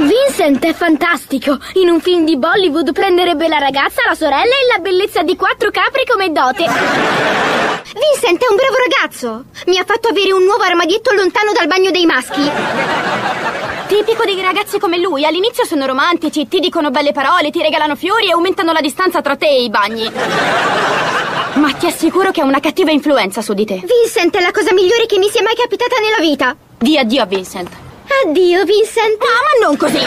Vincent è fantastico. In un film di Bollywood prenderebbe la ragazza, la sorella e la bellezza di quattro capri come dote. Vincent è un bravo ragazzo. Mi ha fatto avere un nuovo armadietto lontano dal bagno dei maschi. Tipico di ragazzi come lui, all'inizio sono romantici, ti dicono belle parole, ti regalano fiori e aumentano la distanza tra te e i bagni. Ma ti assicuro che ha una cattiva influenza su di te. Vincent è la cosa migliore che mi sia mai capitata nella vita. Di addio a Vincent. Addio, Vincent. Ah, ma non così.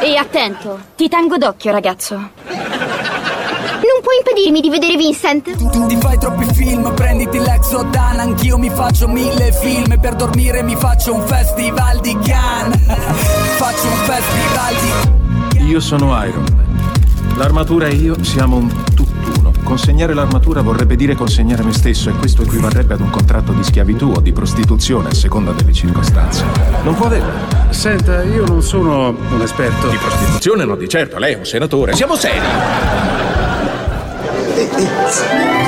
E attento, ti tengo d'occhio, ragazzo. Non puoi impedirmi di vedere Vincent. Tu ti fai troppi film, prenditi l'Exodan Anch'io mi faccio mille film Per dormire mi faccio un festival di Cannes Faccio un festival di... Io sono Iron Man. L'armatura e io siamo un. Consegnare l'armatura vorrebbe dire consegnare me stesso e questo equivarrebbe ad un contratto di schiavitù o di prostituzione a seconda delle circostanze. Non può averlo. Senta, io non sono un esperto. Di prostituzione no, di certo, lei è un senatore. Siamo seri!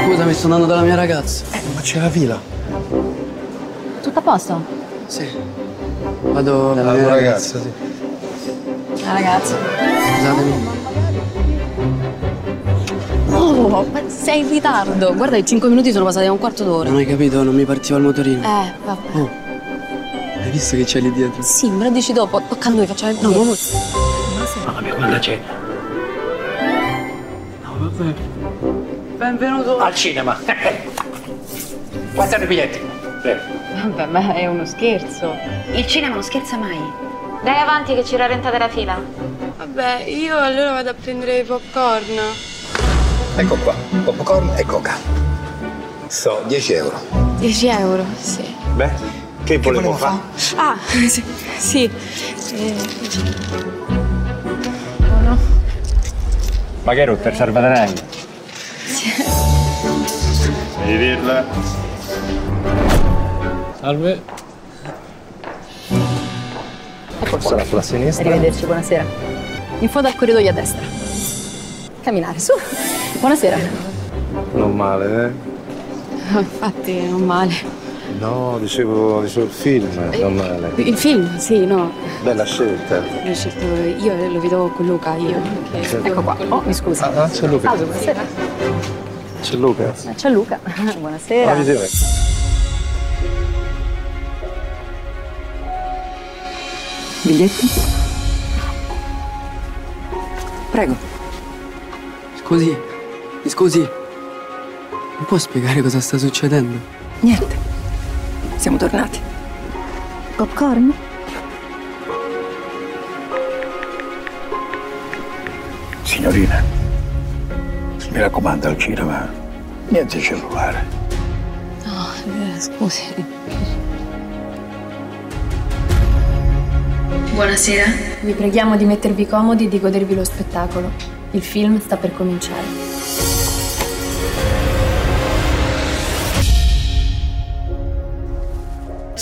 Scusami, sto andando dalla mia ragazza. Eh, ma c'è la fila. Tutto a posto? Sì. Vado dalla La mia tua ragazza. ragazza, sì. La ragazza. Scusatemi. Oh, ma sei in ritardo. Guarda, i 5 minuti sono passati a un quarto d'ora. Non hai capito, non mi partiva il motorino. Eh, vabbè. Oh. Hai visto che c'è lì dietro? Sì, me lo dici dopo. Tocca a noi, facciamo il No, video. ma... Mamma mia, quanta c'è? No, vabbè. Benvenuto. Al cinema. Quanti sono i biglietti? Prego. Vabbè, ma è uno scherzo. Il cinema non scherza mai. Dai avanti che ci rallentate la fila. Vabbè, io allora vado a prendere i popcorn. Ecco qua, popcorn e coca. So, 10 euro. 10 euro, sì. Beh, che volevo fare? Ah, sì. sì. Eh, Ma che ero per salvadanaio? Devi dirla. Salve. Ecco qua. Sarà sulla sinistra. Arrivederci, buonasera. In fondo al corridoio a destra. Camminare, su. Buonasera. Non male, Ah, infatti, non male. eh? No, dicevo, dicevo il film, non male. Il film, sì, no. Bella scelta. L'ho scelto io, lo vedo con Luca, io. perché- Ecco qua. Oh, mi scusi. Ah, c'è Luca. Salve, buonasera. C'è Luca. Eh, C'è Luca. Buonasera. Ah, vedete? Biglietti? Prego. Scusi. Mi scusi. Mi può spiegare cosa sta succedendo? Niente. Siamo tornati. Popcorn? Signorina, mi raccomando al cinema, niente cellulare. No, eh, scusi. Buonasera. Vi preghiamo di mettervi comodi e di godervi lo spettacolo. Il film sta per cominciare.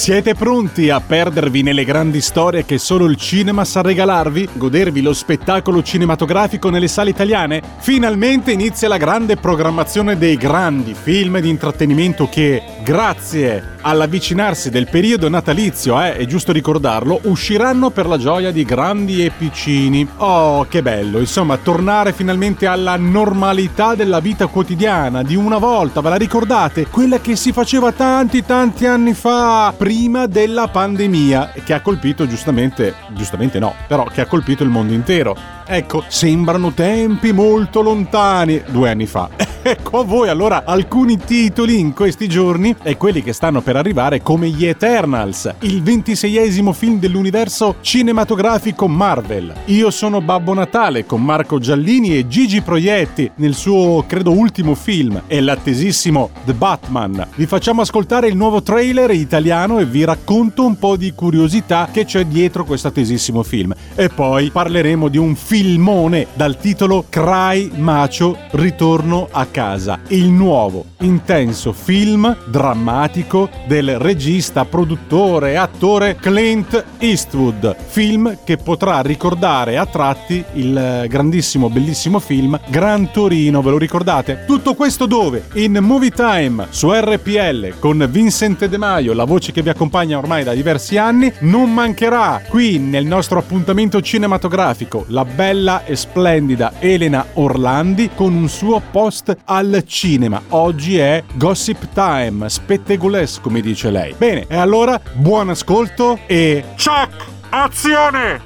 Siete pronti a perdervi nelle grandi storie che solo il cinema sa regalarvi? Godervi lo spettacolo cinematografico nelle sale italiane? Finalmente inizia la grande programmazione dei grandi film di intrattenimento che, grazie all'avvicinarsi del periodo natalizio, eh, è giusto ricordarlo, usciranno per la gioia di grandi e piccini. Oh, che bello! Insomma, tornare finalmente alla normalità della vita quotidiana di una volta, ve la ricordate? Quella che si faceva tanti tanti anni fa, prima della pandemia, che ha colpito giustamente, giustamente no, però che ha colpito il mondo intero. Ecco, sembrano tempi molto lontani, due anni fa. Ecco a voi allora alcuni titoli in questi giorni e quelli che stanno per arrivare come gli Eternals, il 26esimo film dell'universo cinematografico Marvel. Io sono Babbo Natale con Marco Giallini e Gigi Proietti nel suo credo ultimo film e l'attesissimo The Batman. Vi facciamo ascoltare il nuovo trailer italiano e vi racconto un po' di curiosità che c'è dietro questo attesissimo film. E poi parleremo di un filmone dal titolo Cry Macio Ritorno a casa, il nuovo intenso film drammatico del regista, produttore e attore Clint Eastwood, film che potrà ricordare a tratti il grandissimo bellissimo film Gran Torino, ve lo ricordate? Tutto questo dove? In Movie Time su RPL con Vincent De Maio, la voce che vi accompagna ormai da diversi anni, non mancherà qui nel nostro appuntamento cinematografico la bella e splendida Elena Orlandi con un suo post al cinema. Oggi è Gossip Time, spettegolesco mi dice lei. Bene, e allora buon ascolto e ciao! Azione!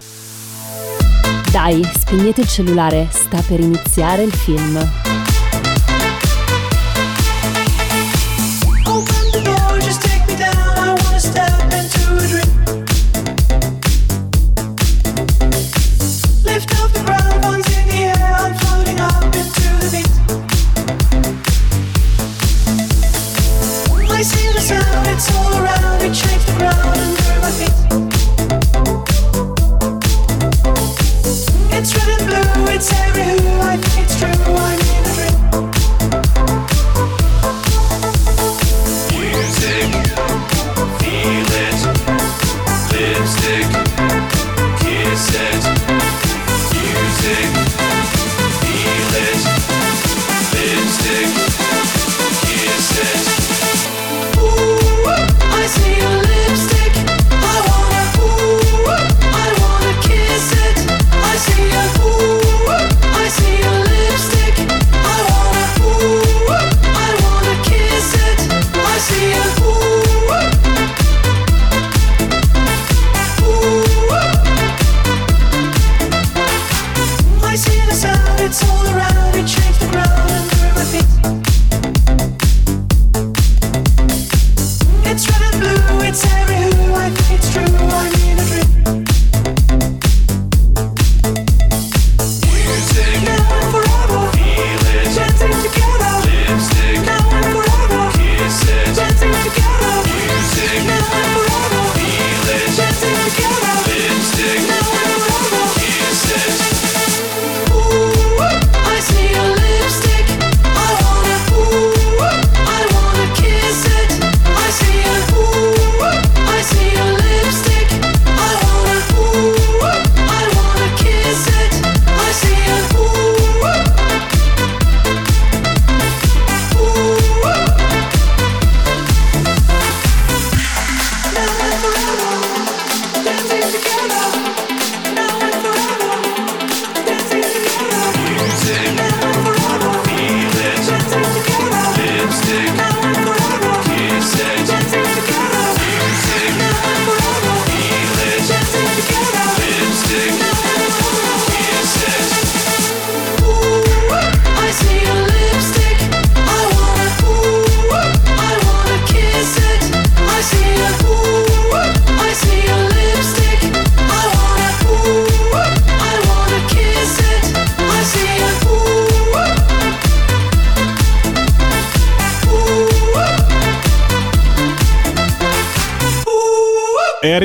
Dai, spegnete il cellulare, sta per iniziare il film.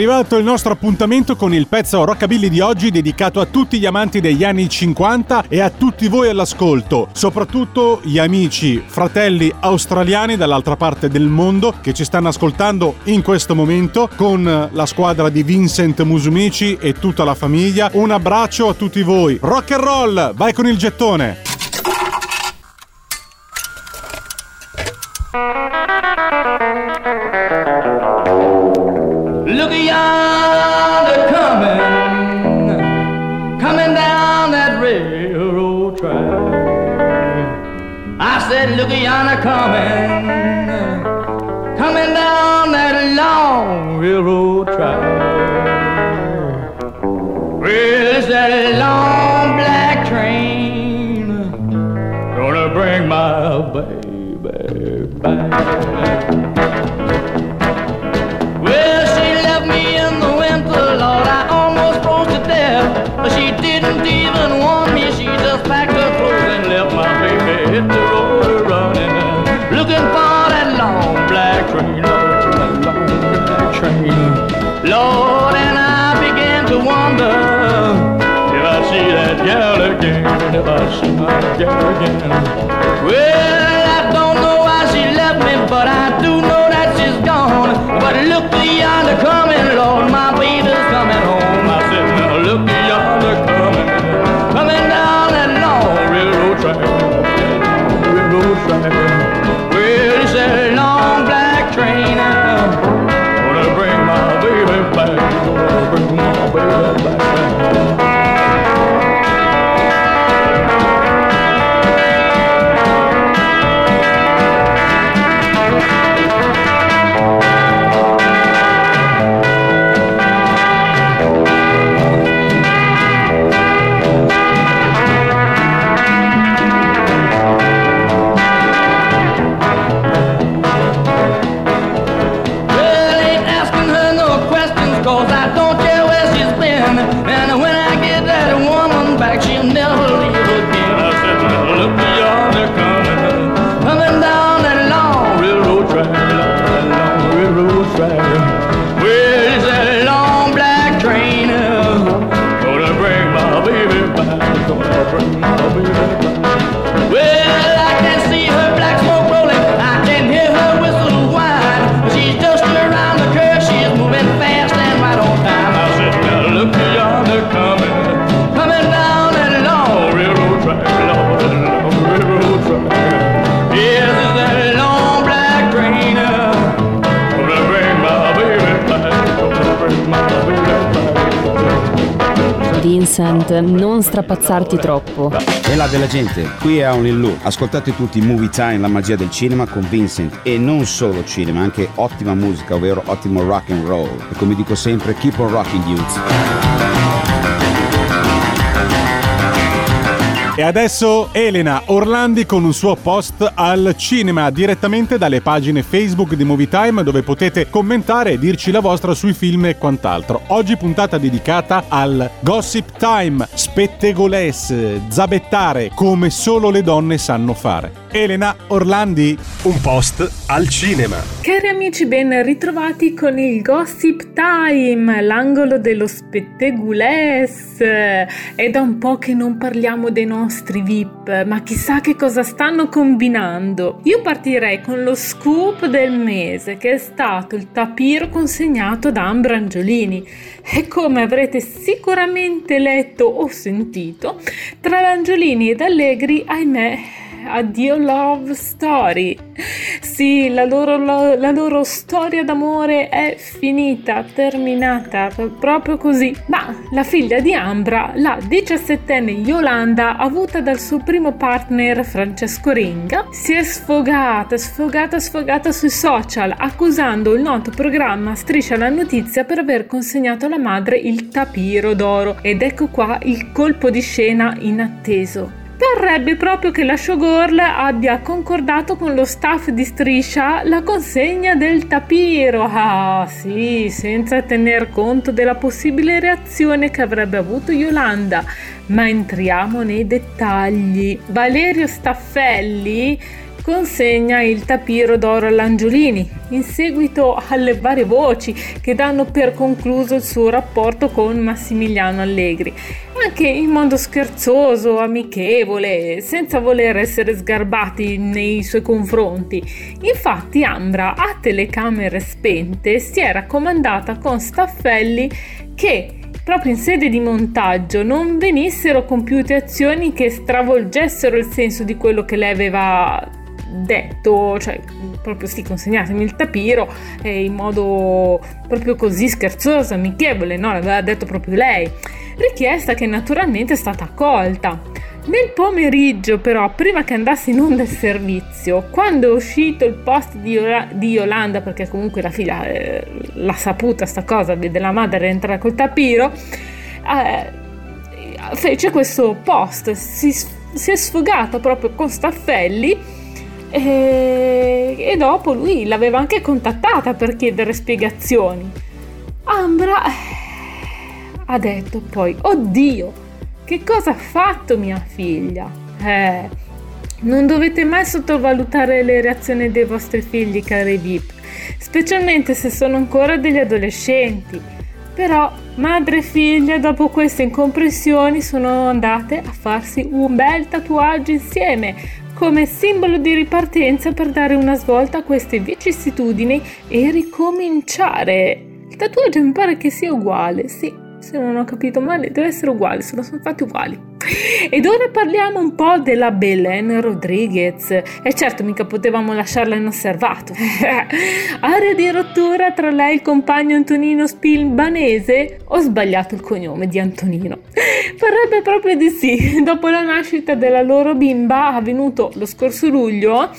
Arrivato il nostro appuntamento con il pezzo Rockabilly di oggi dedicato a tutti gli amanti degli anni 50 e a tutti voi all'ascolto, soprattutto gli amici, fratelli australiani dall'altra parte del mondo che ci stanno ascoltando in questo momento con la squadra di Vincent Musumici e tutta la famiglia. Un abbraccio a tutti voi. Rock and roll, vai con il gettone. Look yonder coming, coming down that railroad track. I said, look yonder coming, coming down that long railroad track. Well, that long black train gonna bring my baby back. Train, that train. Lord, and I began to wonder if I see that gal again, if I see my gal again. Well, I don't know why she left me, but I do know that she's gone. But look yonder coming, Lord, Vincent, non strapazzarti troppo. E là della gente, qui è Only Lou. Ascoltate tutti Movie Time, la magia del cinema con Vincent. E non solo cinema, anche ottima musica, ovvero ottimo rock and roll. E come dico sempre, keep on rocking dudes. E adesso Elena Orlandi con un suo post al cinema direttamente dalle pagine Facebook di Movie Time dove potete commentare e dirci la vostra sui film e quant'altro. Oggi puntata dedicata al Gossip Time, spettegolesse, zabettare come solo le donne sanno fare. Elena Orlandi. Un post al cinema. Cari amici, ben ritrovati con il Gossip Time, l'angolo dello spettegules. È da un po' che non parliamo dei nostri VIP, ma chissà che cosa stanno combinando. Io partirei con lo scoop del mese, che è stato il tapiro consegnato da Ambra Angiolini. E come avrete sicuramente letto o sentito, tra l'Angiolini ed Allegri, ahimè, addio love story. Sì, la loro, lo- la loro storia d'amore è finita, terminata, proprio così. Ma la figlia di Ambra, la 17enne Yolanda, avuta dal suo primo partner Francesco Ringa, si è sfogata, sfogata, sfogata sui social, accusando il noto programma Striscia la notizia per aver consegnato alla madre il tapiro d'oro. Ed ecco qua il colpo di scena inatteso. Parrebbe proprio che la showgirl abbia concordato con lo staff di Striscia la consegna del tapiro. Ah, sì, senza tener conto della possibile reazione che avrebbe avuto Yolanda. Ma entriamo nei dettagli. Valerio Staffelli consegna il tapiro d'oro all'Angiolini in seguito alle varie voci che danno per concluso il suo rapporto con Massimiliano Allegri anche in modo scherzoso, amichevole, senza voler essere sgarbati nei suoi confronti. Infatti Ambra, a telecamere spente, si è raccomandata con Staffelli che proprio in sede di montaggio non venissero compiute azioni che stravolgessero il senso di quello che lei aveva detto, cioè proprio sì, consegnatemi il tapiro eh, in modo proprio così scherzoso, amichevole, no? L'aveva detto proprio lei. Richiesta che naturalmente è stata accolta. Nel pomeriggio, però, prima che andasse in onda il servizio, quando è uscito il post di, Yola- di Yolanda, perché comunque la figlia eh, l'ha saputa sta cosa, vede la madre entrare col tapiro, eh, fece questo post, si, si è sfogata proprio con Staffelli E, e dopo lui l'aveva anche contattata per chiedere spiegazioni. Ambra ha detto poi, oddio, che cosa ha fatto mia figlia? Eh, non dovete mai sottovalutare le reazioni dei vostri figli, cari VIP, specialmente se sono ancora degli adolescenti. Però madre e figlia dopo queste incomprensioni sono andate a farsi un bel tatuaggio insieme come simbolo di ripartenza per dare una svolta a queste vicissitudini e ricominciare. Il tatuaggio mi pare che sia uguale, sì, se non ho capito male deve essere uguale, sono, sono fatti uguali. Ed ora parliamo un po' della Belen Rodriguez. E certo, mica potevamo lasciarla inosservato. Area di rottura tra lei e il compagno Antonino Spilbanese? Ho sbagliato il cognome di Antonino. Parrebbe proprio di sì. Dopo la nascita della loro bimba, avvenuto lo scorso luglio,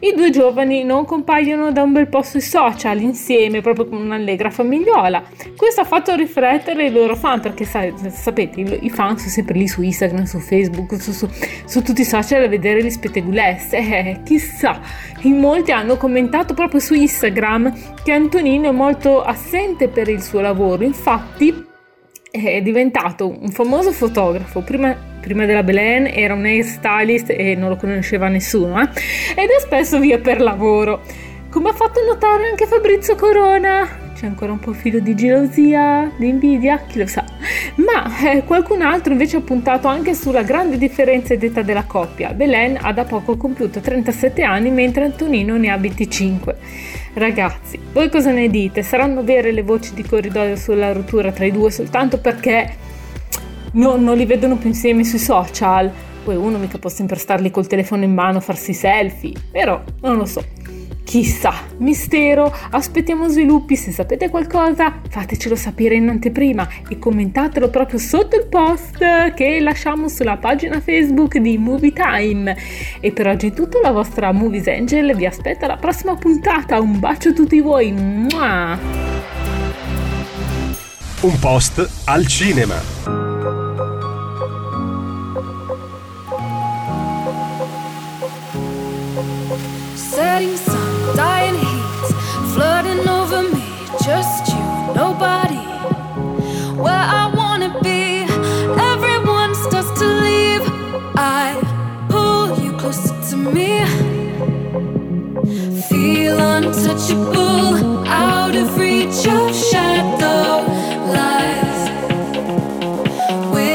i due giovani non compaiono da un bel po' sui social insieme, proprio come un'allegra famigliola. Questo ha fatto riflettere i loro fan, perché sai, sapete, i fan sono sempre lì su Instagram, su Facebook, su, su- su tutti i social a vedere gli spettegulesse. Eh, chissà, in molti hanno commentato proprio su Instagram che Antonino è molto assente per il suo lavoro, infatti è diventato un famoso fotografo. Prima, prima della Belen era un hairstylist e non lo conosceva nessuno, eh? ed è spesso via per lavoro. Come ha fatto notare anche Fabrizio Corona. C'è ancora un po' filo di gelosia, di invidia, chi lo sa. Ma eh, qualcun altro invece ha puntato anche sulla grande differenza d'età della coppia. Belen ha da poco compiuto 37 anni mentre Antonino ne ha 25. Ragazzi, voi cosa ne dite? Saranno vere le voci di corridoio sulla rottura tra i due soltanto perché no- non li vedono più insieme sui social? Poi uno mica può sempre starli col telefono in mano, farsi selfie, però non lo so. Chissà, mistero, aspettiamo sviluppi, se sapete qualcosa fatecelo sapere in anteprima e commentatelo proprio sotto il post che lasciamo sulla pagina Facebook di Movie Time. E per oggi è tutto, la vostra Movies Angel vi aspetta alla prossima puntata, un bacio a tutti voi! Mua! Un post al cinema. Setting sun, dying heat, flooding over me. Just you, nobody. Where I wanna be, everyone starts to leave. I pull you closer to me. Feel untouchable, out of reach of shadow lies. We're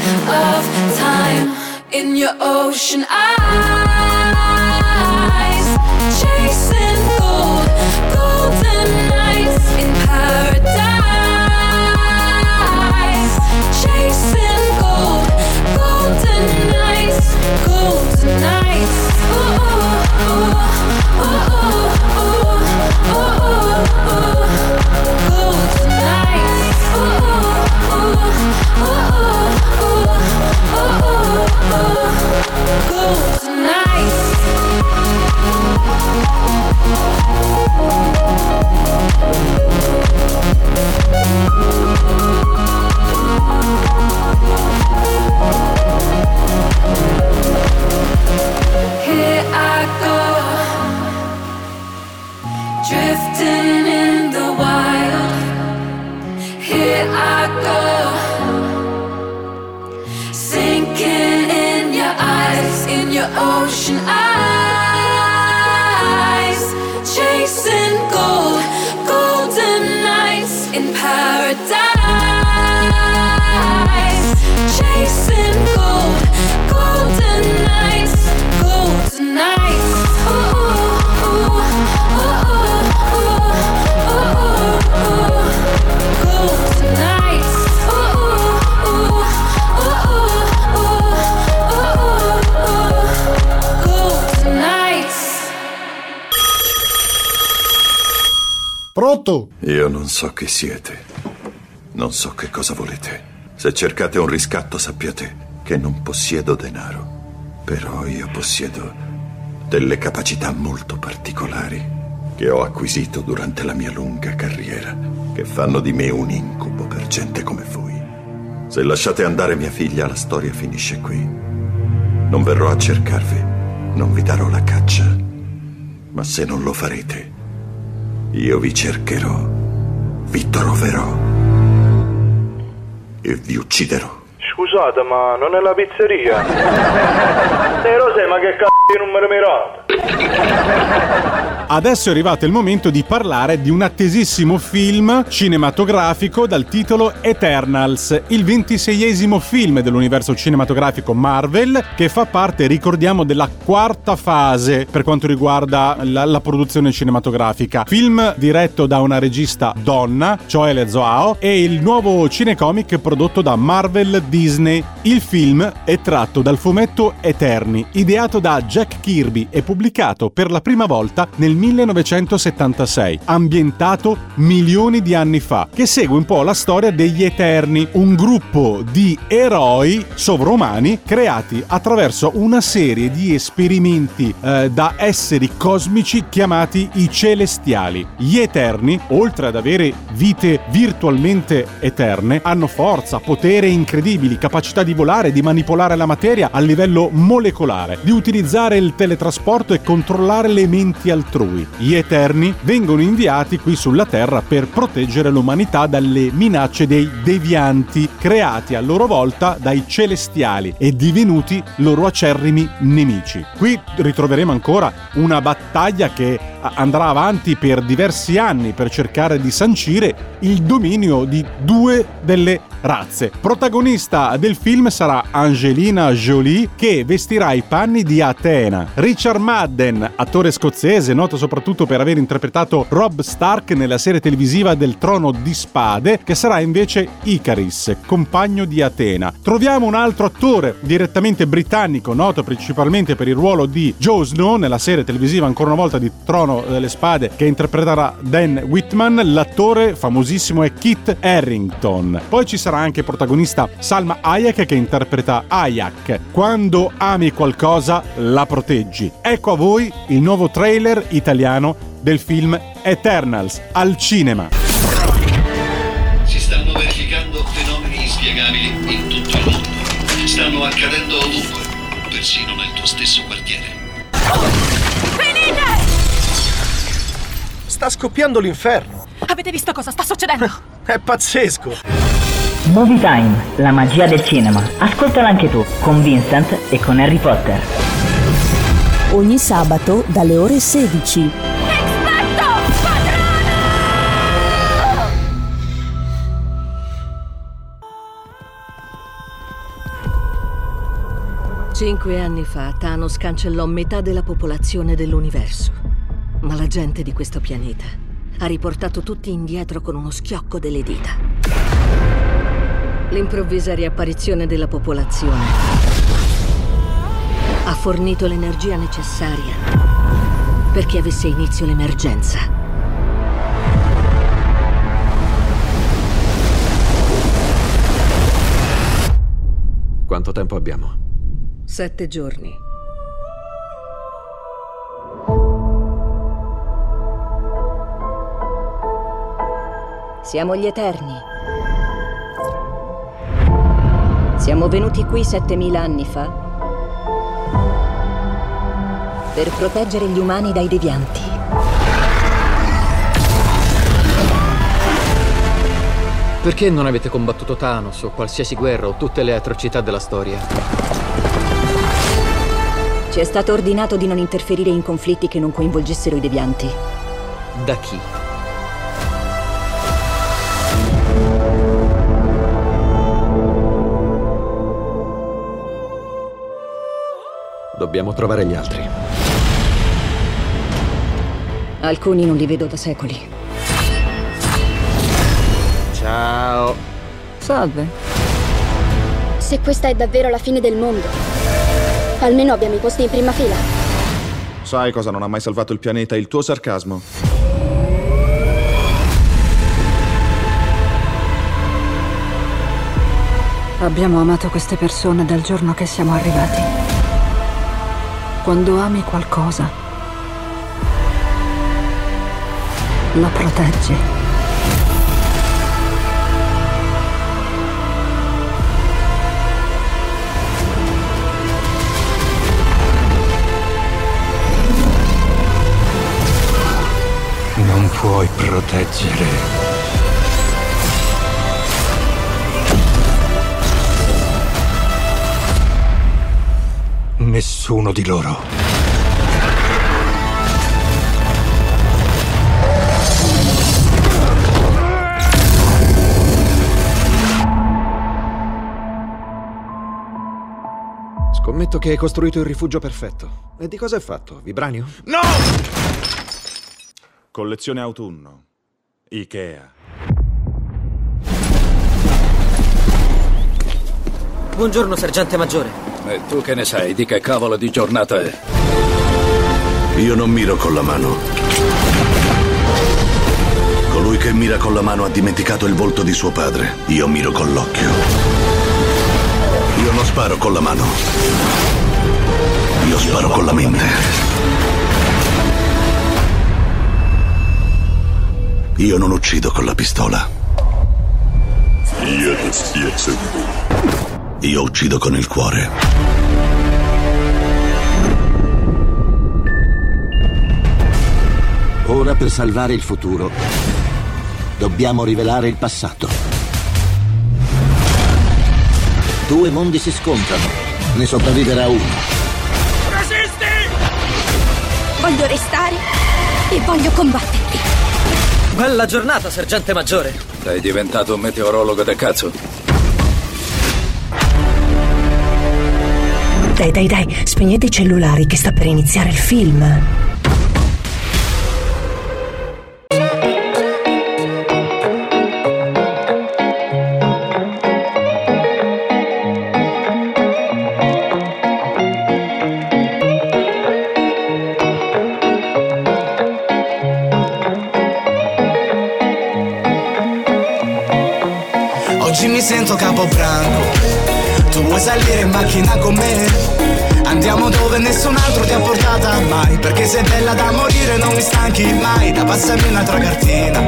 of time in your ocean eyes. Non so chi siete. Non so che cosa volete. Se cercate un riscatto sappiate che non possiedo denaro. Però io possiedo delle capacità molto particolari che ho acquisito durante la mia lunga carriera, che fanno di me un incubo per gente come voi. Se lasciate andare mia figlia, la storia finisce qui. Non verrò a cercarvi, non vi darò la caccia. Ma se non lo farete, io vi cercherò, vi troverò e vi ucciderò. Scusate, ma non è la pizzeria? Sei Rosè, ma che c***o di numero mirato? Adesso è arrivato il momento di parlare di un attesissimo film cinematografico dal titolo Eternals, il ventiseiesimo film dell'universo cinematografico Marvel che fa parte, ricordiamo, della quarta fase per quanto riguarda la, la produzione cinematografica. Film diretto da una regista donna, Choele Zoao, e il nuovo cinecomic prodotto da Marvel Disney. Il film è tratto dal fumetto Eterni, ideato da Jack Kirby e pubblicato per la prima volta nel 1976, ambientato milioni di anni fa, che segue un po' la storia degli Eterni, un gruppo di eroi sovrumani creati attraverso una serie di esperimenti eh, da esseri cosmici chiamati i Celestiali. Gli Eterni, oltre ad avere vite virtualmente eterne, hanno forza, potere incredibili, capacità di volare, di manipolare la materia a livello molecolare, di utilizzare il teletrasporto e controllare le menti altrui. Gli Eterni vengono inviati qui sulla Terra per proteggere l'umanità dalle minacce dei devianti, creati a loro volta dai Celestiali e divenuti loro acerrimi nemici. Qui ritroveremo ancora una battaglia che andrà avanti per diversi anni per cercare di sancire il dominio di due delle razze. Protagonista del film sarà Angelina Jolie che vestirà i panni di Atena. Richard Madden, attore scozzese noto soprattutto per aver interpretato Rob Stark nella serie televisiva del Trono di Spade, che sarà invece Icaris, compagno di Atena. Troviamo un altro attore direttamente britannico, noto principalmente per il ruolo di Joe Snow nella serie televisiva ancora una volta di Trono delle Spade, che interpreterà Dan Whitman. L'attore famosissimo è Kit Harrington. Poi ci sarà anche protagonista Salma Hayek che interpreta Ayak. Quando ami qualcosa, la proteggi. Ecco a voi il nuovo trailer italiano del film Eternals al cinema. Si stanno verificando fenomeni inspiegabili in tutto il mondo. Stanno accadendo ovunque, persino nel tuo stesso quartiere. Venite! Sta scoppiando l'inferno. Avete visto cosa sta succedendo? È pazzesco. Movie Time, la magia del cinema. Ascoltala anche tu, con Vincent e con Harry Potter. Ogni sabato dalle ore 16. Cinque anni fa Thanos cancellò metà della popolazione dell'universo. Ma la gente di questo pianeta ha riportato tutti indietro con uno schiocco delle dita. L'improvvisa riapparizione della popolazione ha fornito l'energia necessaria perché avesse inizio l'emergenza. Quanto tempo abbiamo? Sette giorni. Siamo gli Eterni. Siamo venuti qui 7000 anni fa per proteggere gli umani dai devianti. Perché non avete combattuto Thanos o qualsiasi guerra o tutte le atrocità della storia? Ci è stato ordinato di non interferire in conflitti che non coinvolgessero i devianti. Da chi? Dobbiamo trovare gli altri. Alcuni non li vedo da secoli. Ciao. Salve. Se questa è davvero la fine del mondo, almeno abbiamo i posti in prima fila. Sai cosa non ha mai salvato il pianeta? Il tuo sarcasmo. Abbiamo amato queste persone dal giorno che siamo arrivati. Quando ami qualcosa, la proteggi. Non puoi proteggere. Nessuno di loro. Scommetto che hai costruito il rifugio perfetto. E di cosa è fatto? Vibranio? No! Collezione autunno. Ikea. Buongiorno, sergente maggiore. E tu che ne sai di che cavolo di giornata è? Io non miro con la mano. Colui che mira con la mano ha dimenticato il volto di suo padre. Io miro con l'occhio. Io non sparo con la mano. Io sparo con la mente. Io non uccido con la pistola. Io uccido con il cuore. Ora per salvare il futuro dobbiamo rivelare il passato. Due mondi si scontrano, ne sopravviverà uno. Voglio restare e voglio combatterti. Bella giornata, sergente maggiore. Sei diventato un meteorologo da cazzo. Dai, dai, dai, spegnete i cellulari che sta per iniziare il film. Oggi mi sento capobranco Tu vuoi salire in macchina con me? Andiamo dove nessun altro ti ha portata mai Perché sei bella da morire non mi stanchi mai Da passarmi un'altra cartina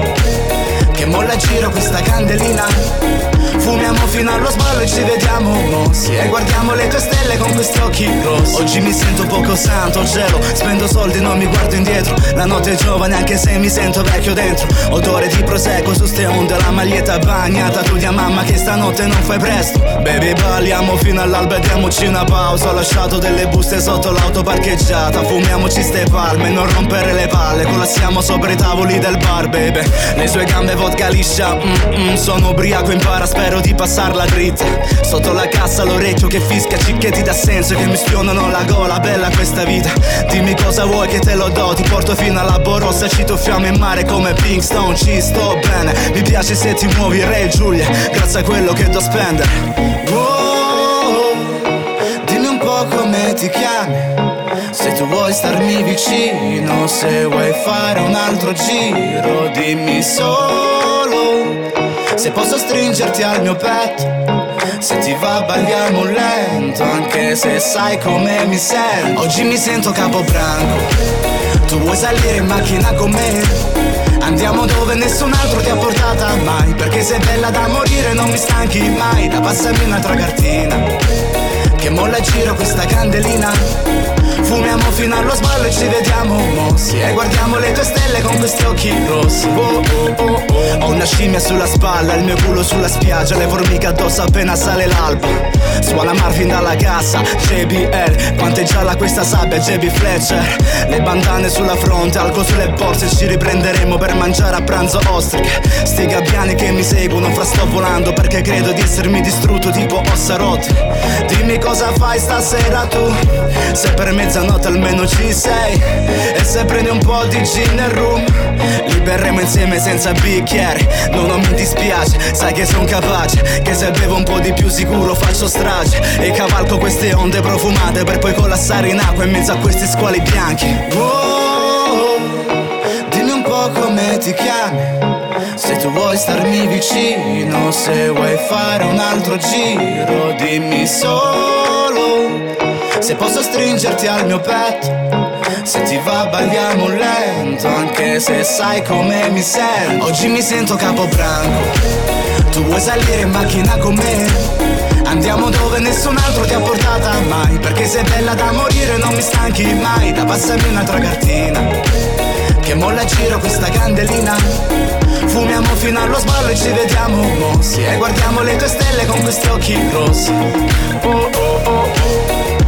Che molla a giro questa candelina Fumiamo fino allo sballo e ci vediamo. Mossi E guardiamo le tue stelle con questi occhi rossi Oggi mi sento poco santo, gelo Spendo soldi, non mi guardo indietro. La notte è giovane anche se mi sento vecchio dentro. Odore di prosecco su ste onde La maglietta bagnata, tu di mamma che stanotte non fai presto. Baby balliamo fino all'alba e diamoci una pausa. Ho lasciato delle buste sotto l'auto parcheggiata. Fumiamoci ste palme, non rompere le palle. Collassiamo sopra i tavoli del bar, baby. Le sue gambe vodka liscia, mm, mm, sono ubriaco impara, spero di passarla dritta Sotto la cassa l'orecchio che fischia cicchetti da senso Che mi spionano la gola, bella questa vita Dimmi cosa vuoi che te lo do. Ti porto fino alla borossa, ci tuffiamo in mare come Pinkstone. Ci sto bene, mi piace se ti muovi Re Giulia Grazie a quello che do spendere. Wow, dimmi un po' come ti chiami. Se tu vuoi starmi vicino Se vuoi fare un altro giro Dimmi solo se posso stringerti al mio petto Se ti va balliamo lento Anche se sai come mi sento. Oggi mi sento capobranco. Tu vuoi salire in macchina con me? Andiamo dove nessun altro ti ha portata mai Perché sei bella da morire non mi stanchi mai. Da passarmi un'altra cartina Che molla a giro questa candelina Fumiamo fino allo sballo e ci vediamo mossi. E guardiamo le tue stelle con questi occhi rossi. Oh, oh, oh, oh. Ho una scimmia sulla spalla, il mio culo sulla spiaggia Le formiche addosso appena sale l'alba. Suona Marvin dalla cassa, JBL Quanto è gialla questa sabbia, JB Fletcher. Le bandane sulla fronte, alco sulle borse Ci riprenderemo per mangiare a pranzo ostriche. Sti gabbiani che mi seguono, fra sto volando Perché credo di essermi distrutto tipo ossa rotte Dimmi cosa fai stasera tu Se per mezzanotte almeno ci sei. E se prendi un po' di gin nel room Li berremo insieme senza bicchieri No, non mi dispiace, sai che son capace Che se bevo un po' di più sicuro faccio strage. E cavalco queste onde profumate Per poi collassare in acqua in mezzo a questi squali bianchi. Oh, dimmi un po' come ti chiami. Se tu vuoi starmi vicino, se vuoi fare un altro giro, dimmi solo se posso stringerti al mio petto. Se ti va balliamo lento, anche se sai come mi sento. Oggi mi sento capobranco, tu vuoi salire in macchina con me? Andiamo dove nessun altro ti ha portata mai Perché sei bella da morire non mi stanchi mai Da passami un'altra cartina Che molla giro questa candelina Fumiamo fino allo sballo e ci vediamo mossi E guardiamo le tue stelle con questi occhi rossi oh, oh, oh, oh.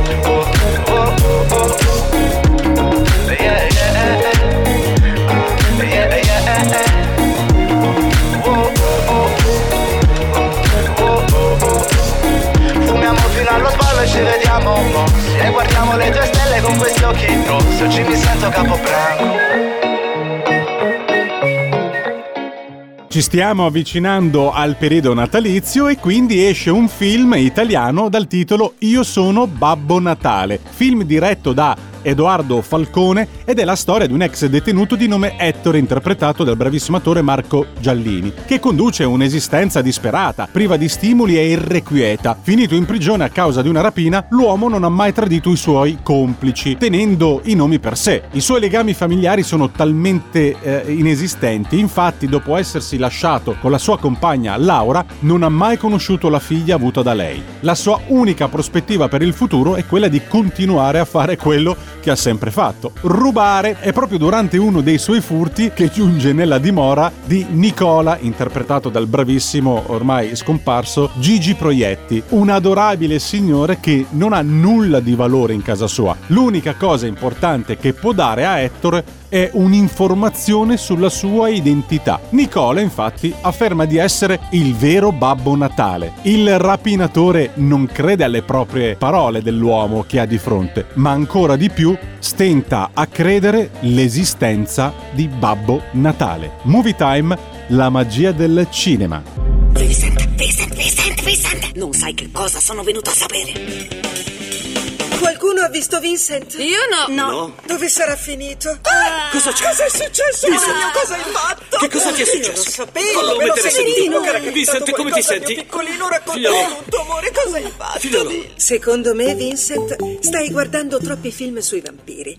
E ci vediamo mossi E guardiamo le tue stelle con questi occhi rossi Oggi mi sento capobranco Ci stiamo avvicinando al periodo natalizio e quindi esce un film italiano dal titolo Io sono Babbo Natale, film diretto da Edoardo Falcone ed è la storia di un ex detenuto di nome Ettore interpretato dal bravissimo attore Marco Giallini, che conduce un'esistenza disperata, priva di stimoli e irrequieta. Finito in prigione a causa di una rapina, l'uomo non ha mai tradito i suoi complici, tenendo i nomi per sé. I suoi legami familiari sono talmente eh, inesistenti, infatti dopo essersi lasciato con la sua compagna Laura, non ha mai conosciuto la figlia avuta da lei. La sua unica prospettiva per il futuro è quella di continuare a fare quello che ha sempre fatto, rubare. È proprio durante uno dei suoi furti che giunge nella dimora di Nicola, interpretato dal bravissimo, ormai scomparso, Gigi Proietti, un adorabile signore che non ha nulla di valore in casa sua. L'unica cosa importante che può dare a Ettore è un'informazione sulla sua identità. Nicola infatti afferma di essere il vero Babbo Natale. Il rapinatore non crede alle proprie parole dell'uomo che ha di fronte, ma ancora di più stenta a credere l'esistenza di Babbo Natale. Movie Time, la magia del cinema. Vincent, Vincent, Vincent, Vincent! Non sai che cosa sono venuto a sapere. Qualcuno ha visto Vincent? Io no. No. Dove sarà finito? Ah, cosa c'è? Cosa è successo? Vincent. Mio, cosa hai fatto? Che cosa ti è Io successo? lo sapevo, Fallo me lo mettere sentivo che era Vincent, come ti senti? mio piccolino, raccontami Figliolo. tutto, amore, cosa hai fatto? Figliolo. Secondo me, Vincent, stai guardando troppi film sui vampiri.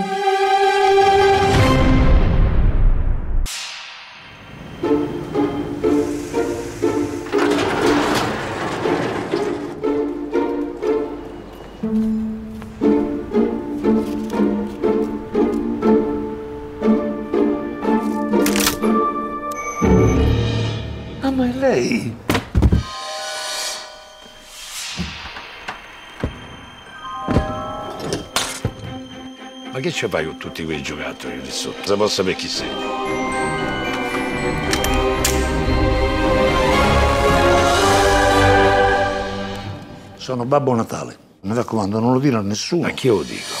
Ci fai con tutti quei giocattoli lì sotto? Se posso sapere chi sei? Sono Babbo Natale. Mi raccomando, non lo dire a nessuno. Anche io lo dico.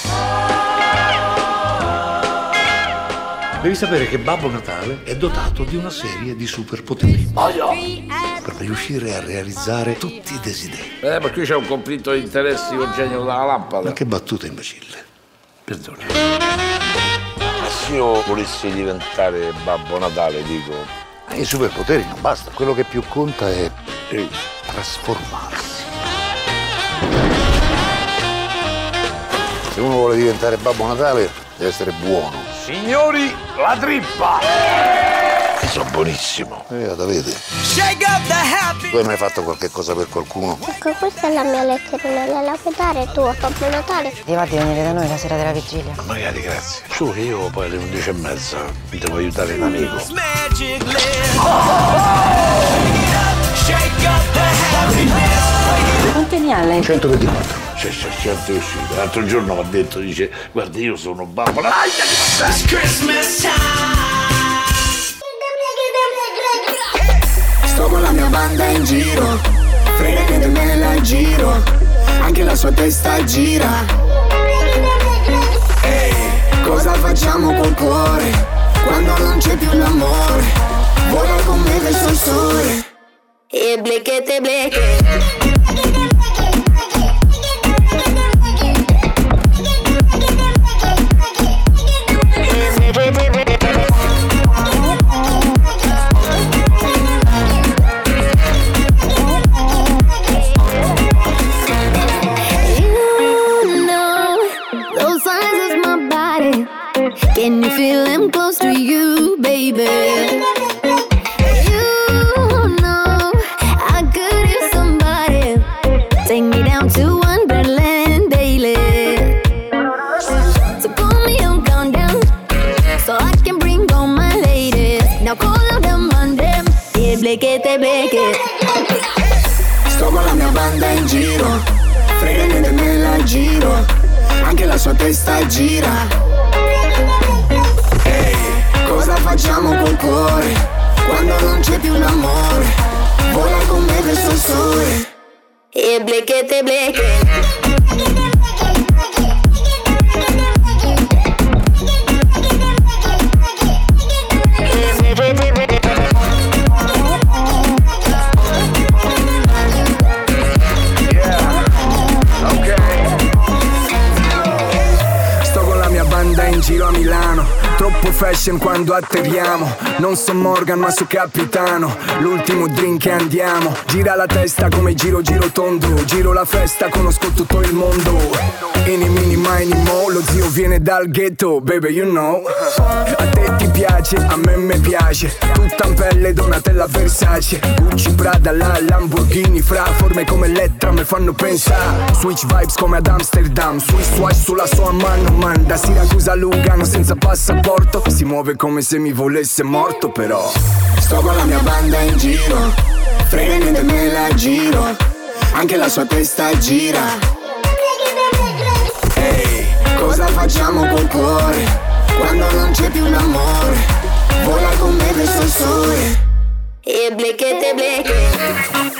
Devi sapere che Babbo Natale è dotato di una serie di superpoteri. Per riuscire a realizzare tutti i desideri. Eh, ma qui c'è un conflitto di interessi con genio dalla lampada. Ma che battuta imbecille. Perdona. Ma se io volessi diventare Babbo Natale, dico. Ma i superpoteri non basta. Quello che più conta è trasformarsi. Se uno vuole diventare Babbo Natale, deve essere buono. Signori, la trippa! Sono buonissimo. Eh, la vedi. Shake up the happy! Tu hai mai fatto qualche cosa per qualcuno? Ecco, questa è la mia letterina, gliela puoi dare tu a Babbo Natale? Ti va di venire da noi la sera della vigilia? Magari, grazie. Su che io poi alle 11 e mezza devo aiutare un amico. Up the happiness! Quanti ne ha lei? 124. C'è c'è certe uscite. L'altro giorno mi ha detto, dice, guarda io sono babbo Natale. Con la mia banda in giro, frega che me la giro, anche la sua testa gira. Ehi, cosa facciamo col cuore, quando non c'è più l'amore? Vola con me verso il sole. E blechete bleche. Ladies. Now call out them on them. Yeah, blekete, bleke. Sto con la mia banda in giro, frega niente me la giro, anche la sua testa gira. Facciamo col cuore, quando non c'è più l'amore? Vola con me verso il sole. E bleke. Sto Troppo fashion quando atterriamo. Non so Morgan ma so capitano. L'ultimo drink e andiamo. Gira la testa come giro giro tondo. Giro la festa, conosco tutto il mondo. Ini mini mai ni mo. Lo zio viene dal ghetto, baby you know. A te ti piace, a me me piace. Tutta in pelle Donatella Versace. Gucci Prada, la Lamborghini Fra forme come Elettra me fanno pensare. Switch vibes come ad Amsterdam. Swiss watch sulla sua mano Man da Siracusa Lugano senza passaporto Si muove come se mi volesse morto però. Sto con la mia banda in giro Frega niente me la giro. Anche la sua testa gira. Ehi, cosa facciamo col cuore? Quando non c'è più l'amore Vola con me verso il sole. E blekete, bleke.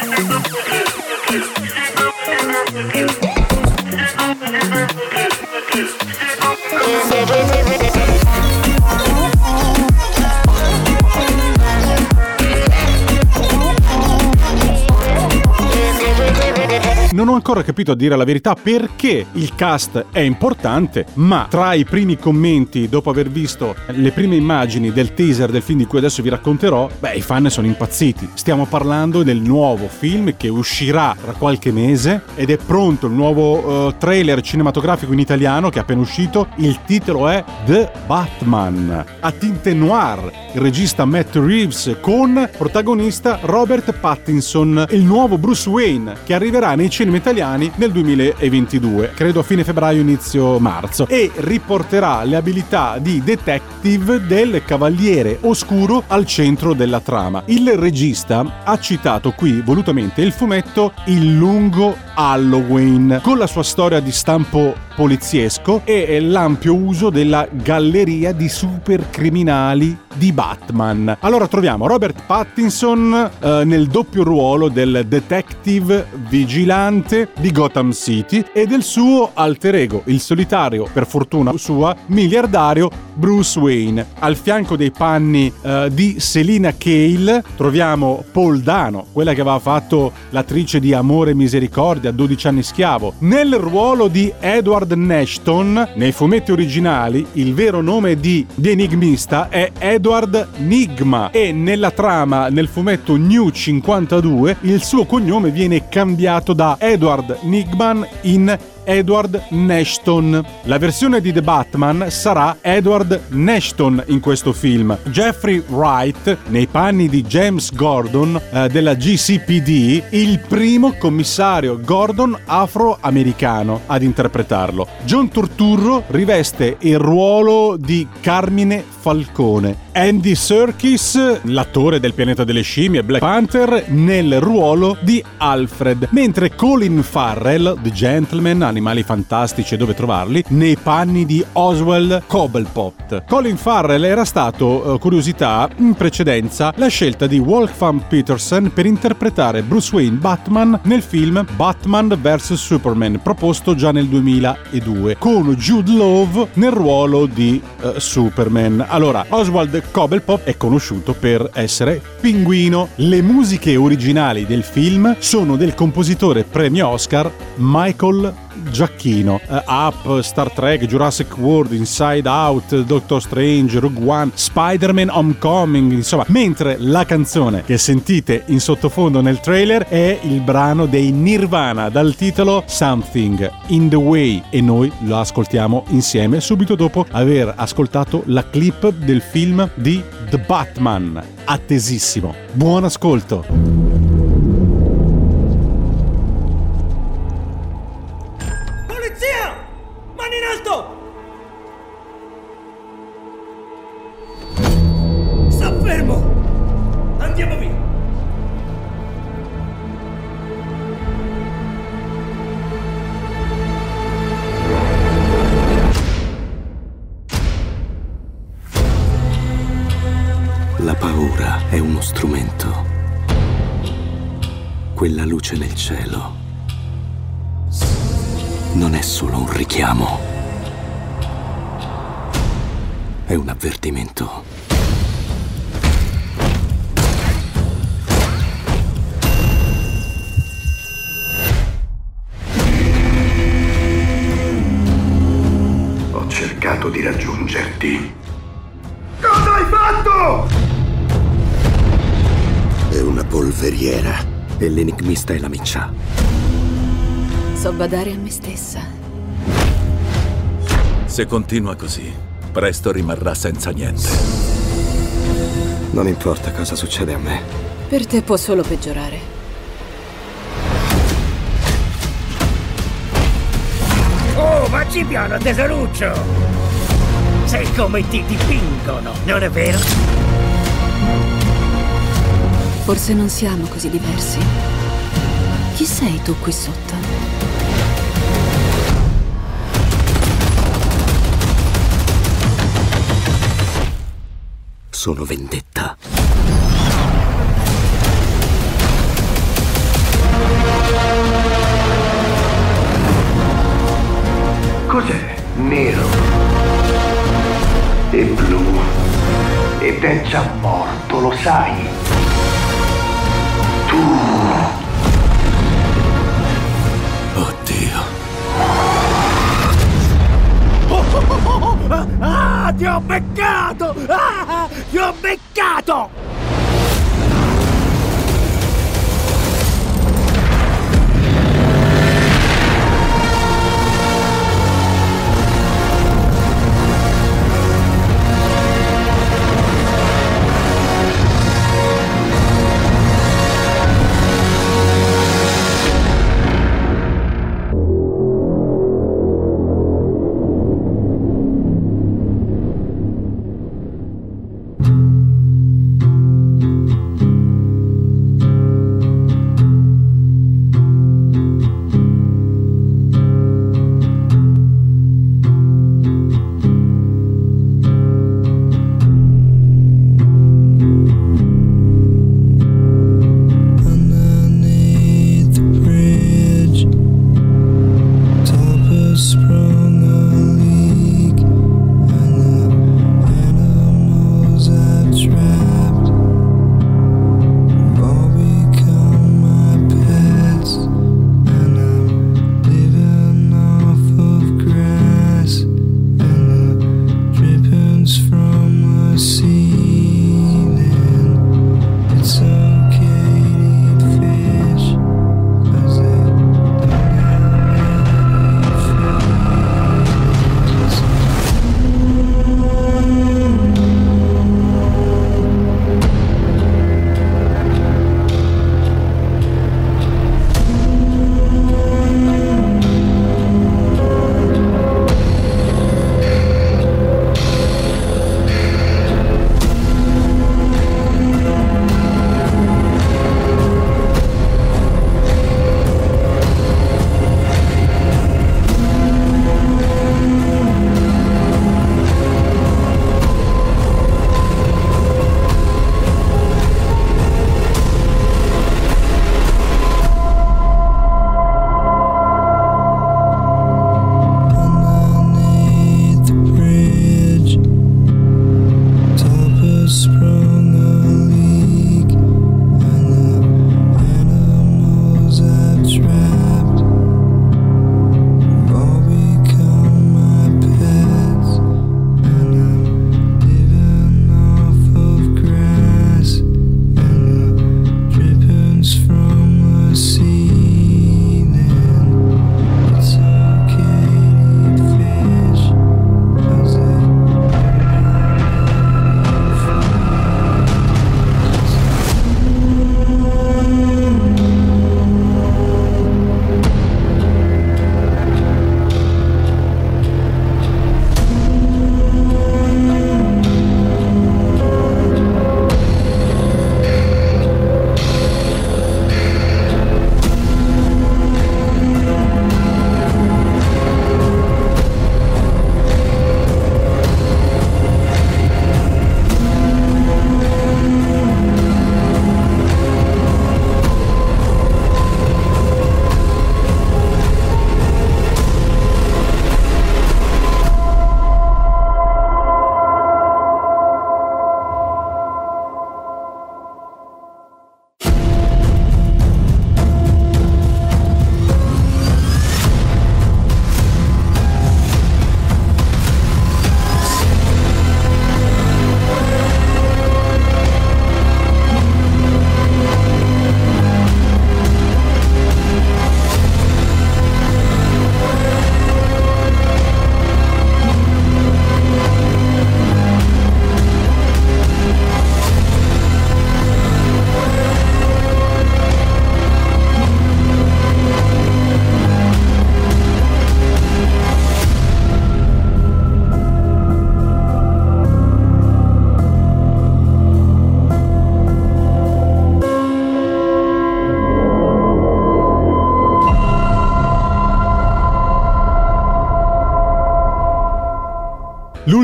Non ho ancora capito a dire la verità perché il cast è importante, ma tra i primi commenti, dopo aver visto le prime immagini del teaser del film di cui adesso vi racconterò, beh, i fan sono impazziti. Stiamo parlando del nuovo film che uscirà tra qualche mese ed è pronto il nuovo eh, trailer cinematografico in italiano che è appena uscito. Il titolo è The Batman, a tinte noir. Il regista Matt Reeves con protagonista Robert Pattinson, il nuovo Bruce Wayne che arriverà nei cinema italiani nel 2022, credo a fine febbraio inizio marzo e riporterà le abilità di detective del cavaliere oscuro al centro della trama. Il regista ha citato qui volutamente il fumetto Il lungo Halloween con la sua storia di stampo poliziesco e l'ampio uso della galleria di supercriminali di Batman. Allora troviamo Robert Pattinson eh, nel doppio ruolo del detective vigilante di Gotham City e del suo alter ego, il solitario, per fortuna sua, miliardario Bruce Wayne. Al fianco dei panni eh, di Selina Cale troviamo Paul Dano, quella che aveva fatto l'attrice di Amore e Misericordia, 12 anni schiavo. Nel ruolo di Edward Nashton, nei fumetti originali, il vero nome di, di enigmista è Edward Nigma e nella trama, nel fumetto New 52, il suo cognome viene cambiato da Edward Edward Nigman in Edward Nashton. La versione di The Batman sarà Edward Nashton in questo film. Jeffrey Wright, nei panni di James Gordon eh, della GCPD, il primo commissario Gordon afroamericano ad interpretarlo. John Turturro riveste il ruolo di Carmine Falcone. Andy Serkis, l'attore del pianeta delle scimmie Black Panther, nel ruolo di Alfred, mentre Colin Farrell, The Gentleman, Animali Fantastici e dove trovarli, nei panni di Oswald Cobblepot. Colin Farrell era stato, eh, curiosità, in precedenza la scelta di Wolfgang Peterson per interpretare Bruce Wayne Batman nel film Batman vs Superman, proposto già nel 2002, con Jude Love nel ruolo di eh, Superman. Allora, Oswald Cobblepot è conosciuto per essere Pinguino. Le musiche originali del film sono del compositore premio Oscar Michael Giacchino. Uh, Up, Star Trek, Jurassic World, Inside Out, Doctor Strange, Rogue One, Spider-Man Homecoming, insomma, mentre la canzone che sentite in sottofondo nel trailer è il brano dei Nirvana dal titolo Something in the Way e noi lo ascoltiamo insieme subito dopo aver ascoltato la clip del film di The Batman. Attesissimo. Buon ascolto. Mani in alto! Sta fermo! Andiamo via! La paura è uno strumento. Quella luce nel cielo non è solo un richiamo. È un avvertimento. Ho cercato di raggiungerti. Cosa hai fatto? È una polveriera. E l'enigmista è la miccia. So badare a me stessa. Se continua così, presto rimarrà senza niente. Non importa cosa succede a me. Per te può solo peggiorare. Oh, vacci piano, tesoruccio! Sei come ti dipingono, non è vero? Forse non siamo così diversi. Chi sei tu qui sotto? Sono vendetta. Cos'è? Nero e blu ed è già morto, lo sai? Ti ho beccato! Ah, ti ho beccato!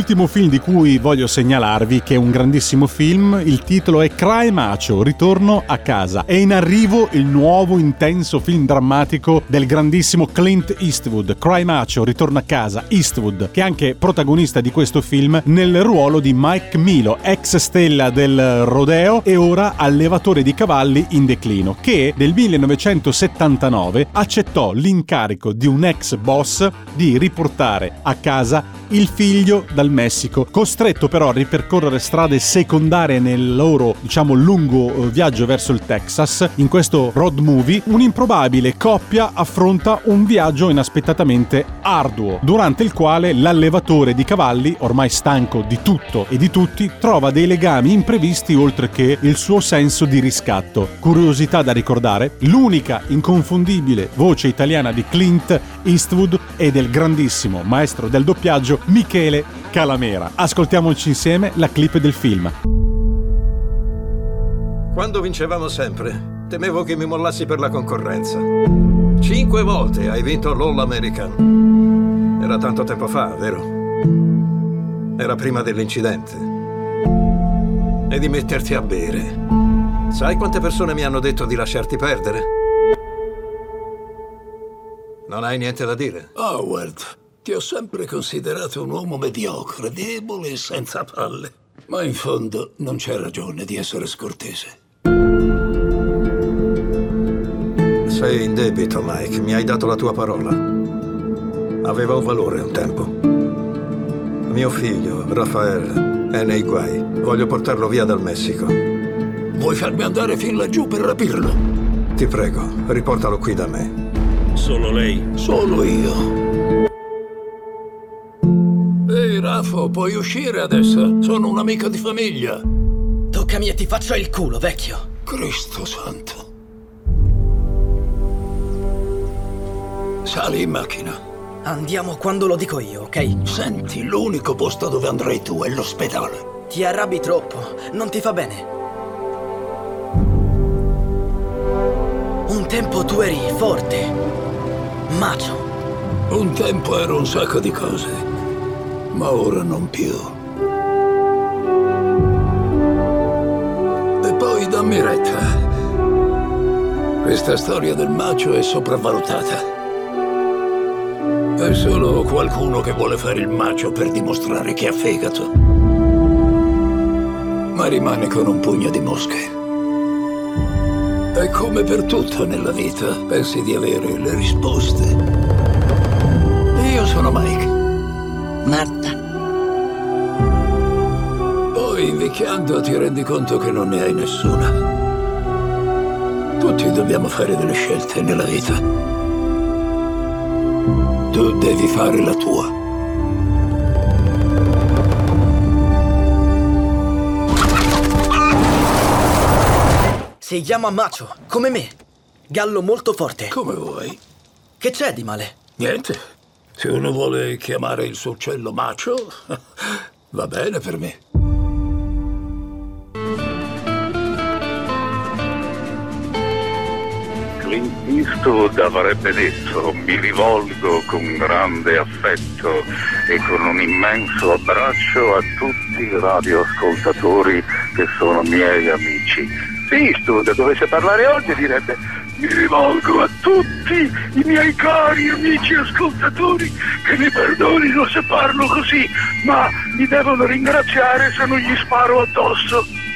L'ultimo film di cui voglio segnalarvi che è un grandissimo film, il titolo è Cry Macho, Ritorno a casa. È in arrivo il nuovo intenso film drammatico del grandissimo Clint Eastwood, Cry Macho, Ritorno a casa, Eastwood, che è anche protagonista di questo film nel ruolo di Mike Milo, ex stella del rodeo e ora allevatore di cavalli in declino, che nel 1979 accettò l'incarico di un ex boss di riportare a casa il figlio dal Messico, costretto però a ripercorrere strade secondarie nel loro, diciamo, lungo eh, viaggio verso il Texas. In questo road movie, un'improbabile coppia affronta un viaggio inaspettatamente arduo, durante il quale l'allevatore di cavalli, ormai stanco di tutto e di tutti, trova dei legami imprevisti oltre che il suo senso di riscatto. Curiosità da ricordare, l'unica inconfondibile voce italiana di Clint Eastwood e del grandissimo maestro del doppiaggio Michele Calamera. Ascoltiamoci insieme la clip del film. Quando vincevamo sempre, temevo che mi mollassi per la concorrenza. Cinque volte hai vinto l'All American. Era tanto tempo fa, vero? Era prima dell'incidente. E di metterti a bere. Sai quante persone mi hanno detto di lasciarti perdere? Non hai niente da dire? Howard, ti ho sempre considerato un uomo mediocre, debole e senza palle. Ma in fondo non c'è ragione di essere scortese. Sei in debito, Mike. Mi hai dato la tua parola. Aveva un valore un tempo. Mio figlio, Rafael, è nei guai. Voglio portarlo via dal Messico. Vuoi farmi andare fin laggiù per rapirlo? Ti prego, riportalo qui da me. Solo lei? Solo io. Ehi, Rafo, puoi uscire adesso? Sono un amico di famiglia. Toccami e ti faccio il culo, vecchio. Cristo santo. Sali in macchina. Andiamo quando lo dico io, ok? Senti, l'unico posto dove andrai tu è l'ospedale. Ti arrabbi troppo, non ti fa bene. Un tempo tu eri forte, macio. Un tempo ero un sacco di cose, ma ora non più. E poi dammi retta. Questa storia del macio è sopravvalutata. È solo qualcuno che vuole fare il macio per dimostrare che ha fegato. Ma rimane con un pugno di mosche. E come per tutto nella vita, pensi di avere le risposte. Io sono Mike. Marta. Invecchiando ti rendi conto che non ne hai nessuna. Tutti dobbiamo fare delle scelte nella vita. Tu devi fare la tua. Si chiama macio, come me. Gallo molto forte. Come vuoi. Che c'è di male? Niente. Se uno vuole chiamare il suo uccello macio, va bene per me. Clint avrebbe detto mi rivolgo con grande affetto e con un immenso abbraccio a tutti i radioascoltatori che sono miei amici. Se Eastwood dovesse parlare oggi direbbe mi rivolgo a tutti i miei cari amici ascoltatori che mi perdonino se parlo così, ma mi devono ringraziare se non gli sparo addosso.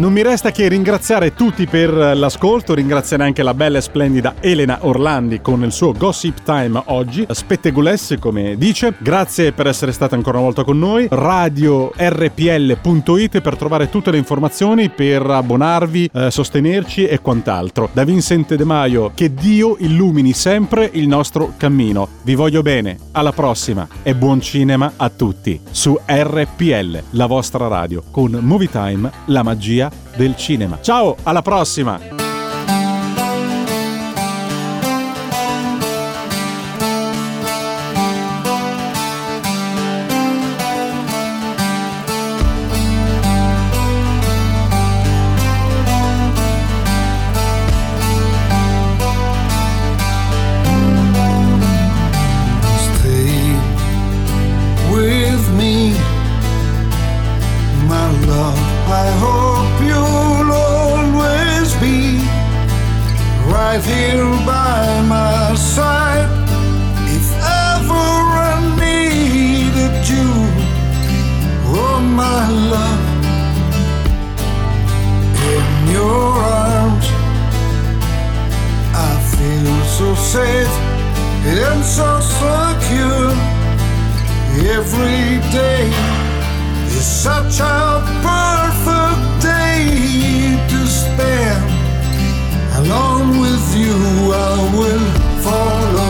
Non mi resta che ringraziare tutti per l'ascolto, ringraziare anche la bella e splendida Elena Orlandi con il suo Gossip Time oggi, spettegulesse come dice. Grazie per essere stata ancora una volta con noi. Radio rpl.it per trovare tutte le informazioni, per abbonarvi, eh, sostenerci e quant'altro. Da Vincent De Maio, che Dio illumini sempre il nostro cammino. Vi voglio bene, alla prossima e buon cinema a tutti su RPL, la vostra radio, con Movie Time, la magia del cinema. Ciao, alla prossima! safe and so you. Every day is such a perfect day to spend. Along with you, I will follow.